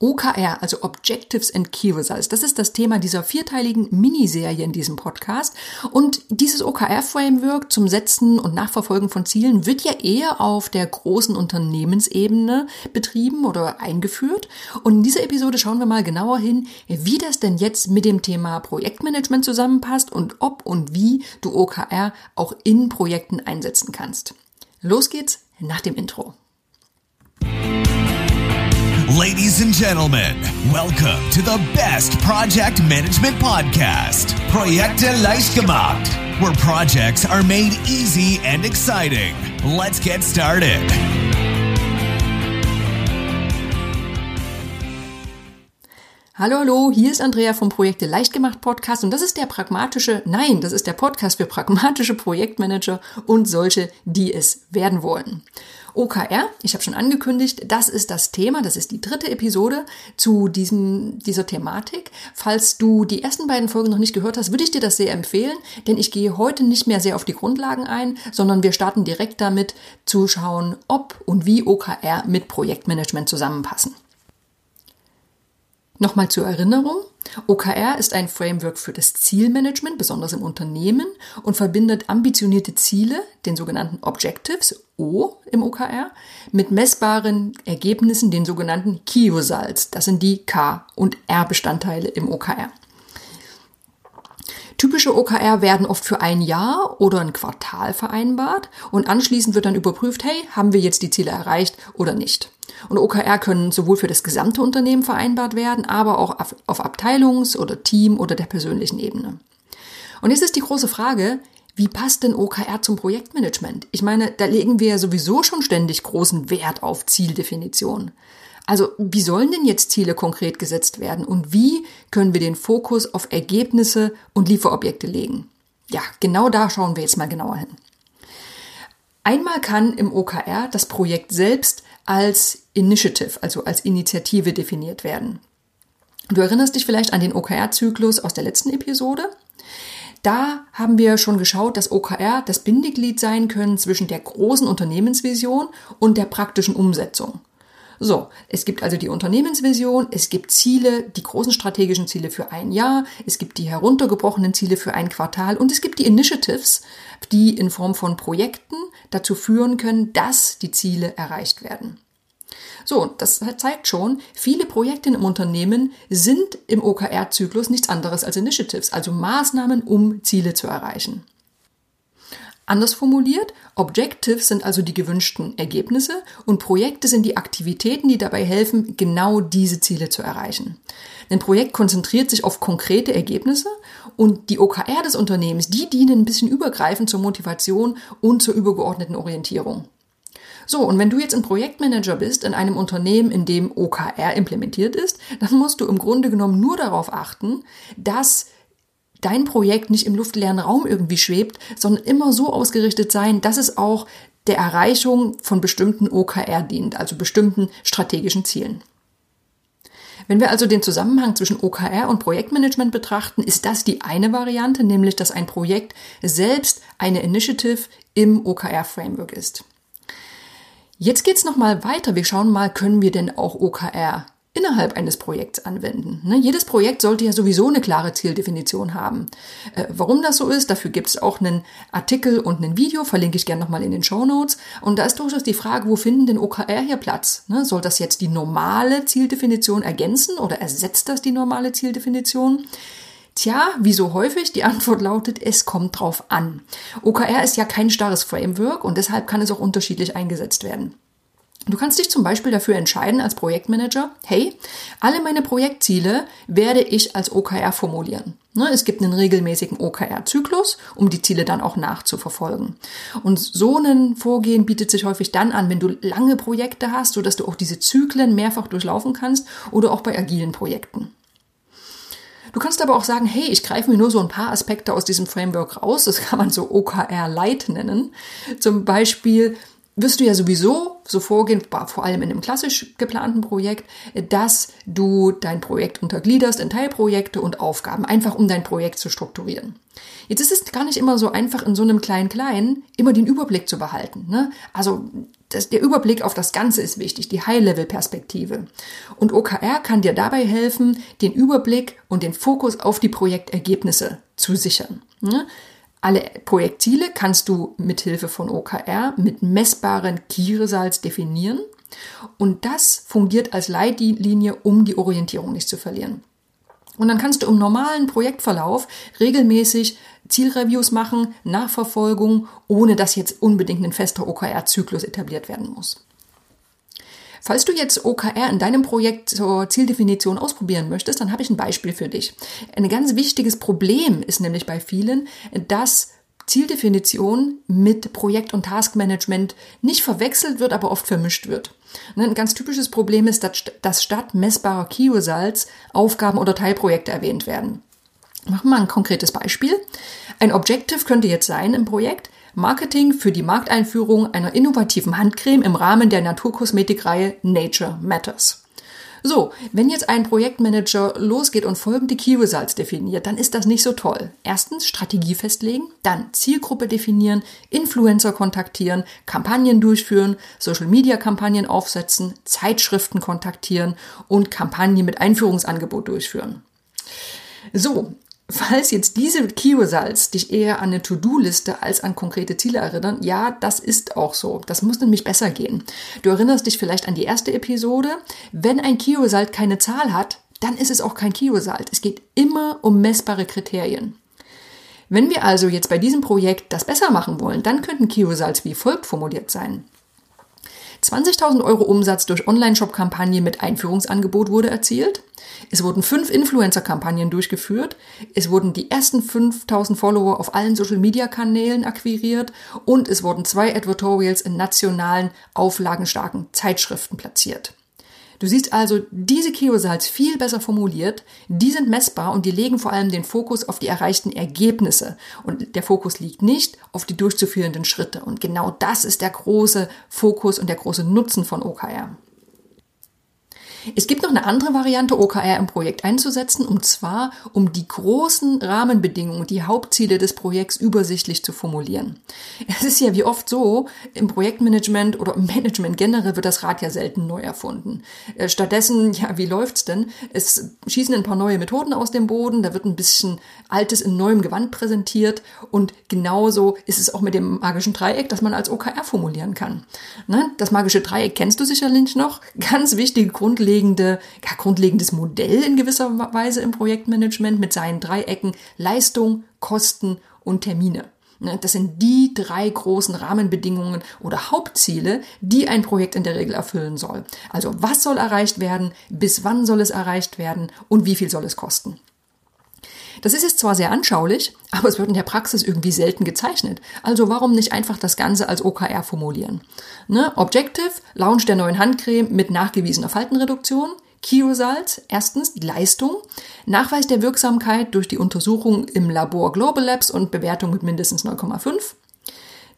OKR, also Objectives and Key Results. Das ist das Thema dieser vierteiligen Miniserie in diesem Podcast. Und dieses OKR-Framework zum Setzen und Nachverfolgen von Zielen wird ja eher auf der großen Unternehmensebene betrieben oder eingeführt. Und in dieser Episode schauen wir mal genauer hin, wie das denn jetzt mit dem Thema Projektmanagement zusammenpasst und ob und wie du OKR auch in Projekten einsetzen kannst. Los geht's nach dem Intro. Ladies and gentlemen, welcome to the best project management podcast, Projekte leicht gemacht, where projects are made easy and exciting. Let's get started. Hallo, hallo, hier ist Andrea vom Projekte leicht gemacht Podcast und das ist der pragmatische, nein, das ist der Podcast für pragmatische Projektmanager und solche, die es werden wollen. OKR, ich habe schon angekündigt, das ist das Thema, das ist die dritte Episode zu diesem, dieser Thematik. Falls du die ersten beiden Folgen noch nicht gehört hast, würde ich dir das sehr empfehlen, denn ich gehe heute nicht mehr sehr auf die Grundlagen ein, sondern wir starten direkt damit zu schauen, ob und wie OKR mit Projektmanagement zusammenpassen. Nochmal zur Erinnerung. OKR ist ein Framework für das Zielmanagement, besonders im Unternehmen, und verbindet ambitionierte Ziele, den sogenannten Objectives, O im OKR, mit messbaren Ergebnissen, den sogenannten Key Results. Das sind die K- und R-Bestandteile im OKR. Typische OKR werden oft für ein Jahr oder ein Quartal vereinbart und anschließend wird dann überprüft, hey, haben wir jetzt die Ziele erreicht oder nicht. Und OKR können sowohl für das gesamte Unternehmen vereinbart werden, aber auch auf Abteilungs- oder Team- oder der persönlichen Ebene. Und jetzt ist die große Frage, wie passt denn OKR zum Projektmanagement? Ich meine, da legen wir ja sowieso schon ständig großen Wert auf Zieldefinition. Also wie sollen denn jetzt Ziele konkret gesetzt werden und wie können wir den Fokus auf Ergebnisse und Lieferobjekte legen? Ja, genau da schauen wir jetzt mal genauer hin. Einmal kann im OKR das Projekt selbst als Initiative, also als Initiative definiert werden. Du erinnerst dich vielleicht an den OKR-Zyklus aus der letzten Episode? Da haben wir schon geschaut, dass OKR das Bindeglied sein können zwischen der großen Unternehmensvision und der praktischen Umsetzung. So, es gibt also die Unternehmensvision, es gibt Ziele, die großen strategischen Ziele für ein Jahr, es gibt die heruntergebrochenen Ziele für ein Quartal und es gibt die Initiatives, die in Form von Projekten dazu führen können, dass die Ziele erreicht werden. So, das zeigt schon, viele Projekte im Unternehmen sind im OKR-Zyklus nichts anderes als Initiatives, also Maßnahmen, um Ziele zu erreichen. Anders formuliert, Objectives sind also die gewünschten Ergebnisse und Projekte sind die Aktivitäten, die dabei helfen, genau diese Ziele zu erreichen. Ein Projekt konzentriert sich auf konkrete Ergebnisse und die OKR des Unternehmens, die dienen ein bisschen übergreifend zur Motivation und zur übergeordneten Orientierung. So, und wenn du jetzt ein Projektmanager bist in einem Unternehmen, in dem OKR implementiert ist, dann musst du im Grunde genommen nur darauf achten, dass dein Projekt nicht im luftleeren Raum irgendwie schwebt, sondern immer so ausgerichtet sein, dass es auch der Erreichung von bestimmten OKR dient, also bestimmten strategischen Zielen. Wenn wir also den Zusammenhang zwischen OKR und Projektmanagement betrachten, ist das die eine Variante, nämlich dass ein Projekt selbst eine Initiative im OKR-Framework ist. Jetzt geht's noch mal weiter. Wir schauen mal, können wir denn auch OKR innerhalb eines Projekts anwenden. Ne? Jedes Projekt sollte ja sowieso eine klare Zieldefinition haben. Äh, warum das so ist, dafür gibt es auch einen Artikel und ein Video, verlinke ich gerne nochmal in den Show Notes. Und da ist durchaus die Frage, wo finden denn OKR hier Platz? Ne? Soll das jetzt die normale Zieldefinition ergänzen oder ersetzt das die normale Zieldefinition? Tja, wie so häufig, die Antwort lautet, es kommt drauf an. OKR ist ja kein starres Framework und deshalb kann es auch unterschiedlich eingesetzt werden. Du kannst dich zum Beispiel dafür entscheiden als Projektmanager, hey, alle meine Projektziele werde ich als OKR formulieren. Ne, es gibt einen regelmäßigen OKR-Zyklus, um die Ziele dann auch nachzuverfolgen. Und so ein Vorgehen bietet sich häufig dann an, wenn du lange Projekte hast, sodass du auch diese Zyklen mehrfach durchlaufen kannst oder auch bei agilen Projekten. Du kannst aber auch sagen, hey, ich greife mir nur so ein paar Aspekte aus diesem Framework raus. Das kann man so OKR Light nennen. Zum Beispiel wirst du ja sowieso so vorgehen, vor allem in einem klassisch geplanten Projekt, dass du dein Projekt untergliederst in Teilprojekte und Aufgaben, einfach um dein Projekt zu strukturieren. Jetzt ist es gar nicht immer so einfach, in so einem kleinen Kleinen immer den Überblick zu behalten. Ne? Also das, der Überblick auf das Ganze ist wichtig, die High-Level-Perspektive. Und OKR kann dir dabei helfen, den Überblick und den Fokus auf die Projektergebnisse zu sichern. Ne? Alle Projektziele kannst du mit Hilfe von OKR mit messbaren Key Results definieren und das fungiert als Leitlinie, um die Orientierung nicht zu verlieren. Und dann kannst du im normalen Projektverlauf regelmäßig Zielreviews machen, Nachverfolgung, ohne dass jetzt unbedingt ein fester OKR-Zyklus etabliert werden muss. Falls du jetzt OKR in deinem Projekt zur Zieldefinition ausprobieren möchtest, dann habe ich ein Beispiel für dich. Ein ganz wichtiges Problem ist nämlich bei vielen, dass Zieldefinition mit Projekt- und Taskmanagement nicht verwechselt wird, aber oft vermischt wird. Ne, ein ganz typisches Problem ist, dass statt messbarer Key Results Aufgaben oder Teilprojekte erwähnt werden. Machen wir mal ein konkretes Beispiel. Ein Objective könnte jetzt sein im Projekt Marketing für die Markteinführung einer innovativen Handcreme im Rahmen der Naturkosmetikreihe Nature Matters. So, wenn jetzt ein Projektmanager losgeht und folgende Key Results definiert, dann ist das nicht so toll. Erstens Strategie festlegen, dann Zielgruppe definieren, Influencer kontaktieren, Kampagnen durchführen, Social Media Kampagnen aufsetzen, Zeitschriften kontaktieren und Kampagnen mit Einführungsangebot durchführen. So, Falls jetzt diese Key Results dich eher an eine To-Do-Liste als an konkrete Ziele erinnern, ja, das ist auch so. Das muss nämlich besser gehen. Du erinnerst dich vielleicht an die erste Episode. Wenn ein Key Result keine Zahl hat, dann ist es auch kein Key Result. Es geht immer um messbare Kriterien. Wenn wir also jetzt bei diesem Projekt das besser machen wollen, dann könnten Key Results wie folgt formuliert sein. 20.000 Euro Umsatz durch Online-Shop-Kampagne mit Einführungsangebot wurde erzielt. Es wurden fünf Influencer-Kampagnen durchgeführt. Es wurden die ersten 5000 Follower auf allen Social-Media-Kanälen akquiriert und es wurden zwei Advertorials in nationalen, auflagenstarken Zeitschriften platziert. Du siehst also, diese Keyresults viel besser formuliert, die sind messbar und die legen vor allem den Fokus auf die erreichten Ergebnisse. Und der Fokus liegt nicht auf die durchzuführenden Schritte. Und genau das ist der große Fokus und der große Nutzen von OKR. Es gibt noch eine andere Variante, OKR im Projekt einzusetzen, und zwar um die großen Rahmenbedingungen, die Hauptziele des Projekts übersichtlich zu formulieren. Es ist ja wie oft so, im Projektmanagement oder im Management generell wird das Rad ja selten neu erfunden. Äh, stattdessen, ja, wie läuft's denn? Es schießen ein paar neue Methoden aus dem Boden, da wird ein bisschen Altes in neuem Gewand präsentiert und genauso ist es auch mit dem magischen Dreieck, das man als OKR formulieren kann. Ne? Das magische Dreieck kennst du sicherlich noch. Ganz wichtige Grundlegende grundlegende, ja, grundlegendes Modell in gewisser Weise im Projektmanagement mit seinen Dreiecken Leistung, Kosten und Termine. Ne, das sind die drei großen Rahmenbedingungen oder Hauptziele, die ein Projekt in der Regel erfüllen soll. Also was soll erreicht werden, bis wann soll es erreicht werden und wie viel soll es kosten. Das ist jetzt zwar sehr anschaulich, aber es wird in der Praxis irgendwie selten gezeichnet. Also warum nicht einfach das Ganze als OKR formulieren? Ne? Objective, Launch der neuen Handcreme mit nachgewiesener Faltenreduktion. Key Results, erstens die Leistung, Nachweis der Wirksamkeit durch die Untersuchung im Labor Global Labs und Bewertung mit mindestens 9,5.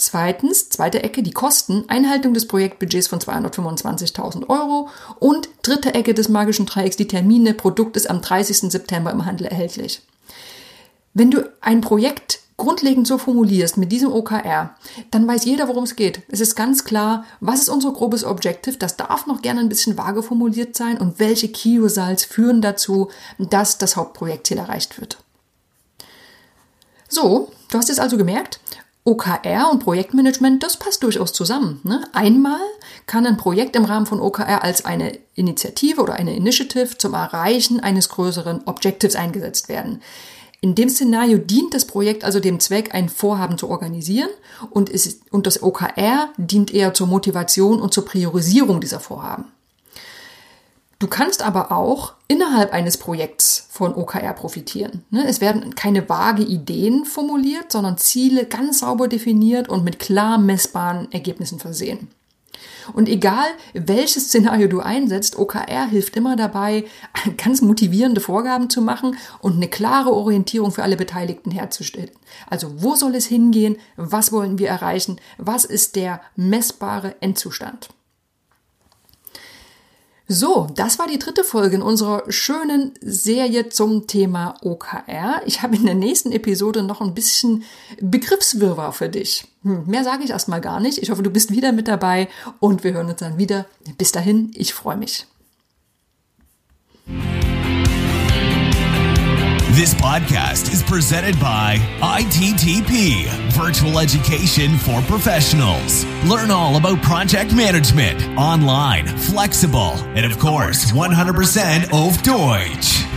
Zweitens, zweite Ecke, die Kosten, Einhaltung des Projektbudgets von 225.000 Euro. Und dritte Ecke des magischen Dreiecks, die Termine, Produkt ist am 30. September im Handel erhältlich. Wenn du ein Projekt grundlegend so formulierst mit diesem OKR, dann weiß jeder, worum es geht. Es ist ganz klar, was ist unser grobes Objective, das darf noch gerne ein bisschen vage formuliert sein und welche Key Results führen dazu, dass das Hauptprojektziel erreicht wird. So, du hast es also gemerkt, OKR und Projektmanagement, das passt durchaus zusammen. Ne? Einmal kann ein Projekt im Rahmen von OKR als eine Initiative oder eine Initiative zum Erreichen eines größeren Objectives eingesetzt werden. In dem Szenario dient das Projekt also dem Zweck, ein Vorhaben zu organisieren und, ist, und das OKR dient eher zur Motivation und zur Priorisierung dieser Vorhaben. Du kannst aber auch innerhalb eines Projekts von OKR profitieren. Ne? Es werden keine vage Ideen formuliert, sondern Ziele ganz sauber definiert und mit klar messbaren Ergebnissen versehen. Und egal, welches Szenario du einsetzt, OKR hilft immer dabei, ganz motivierende Vorgaben zu machen und eine klare Orientierung für alle Beteiligten herzustellen. Also wo soll es hingehen? Was wollen wir erreichen? Was ist der messbare Endzustand? So, das war die dritte Folge in unserer schönen Serie zum Thema OKR. Ich habe in der nächsten Episode noch ein bisschen Begriffswirrwarr für dich. Hm, mehr sage ich erstmal gar nicht. Ich hoffe, du bist wieder mit dabei und wir hören uns dann wieder. Bis dahin, ich freue mich. This podcast is presented by ITTP, Virtual Education for Professionals. Learn all about project management, online, flexible, and of course, 100% auf Deutsch.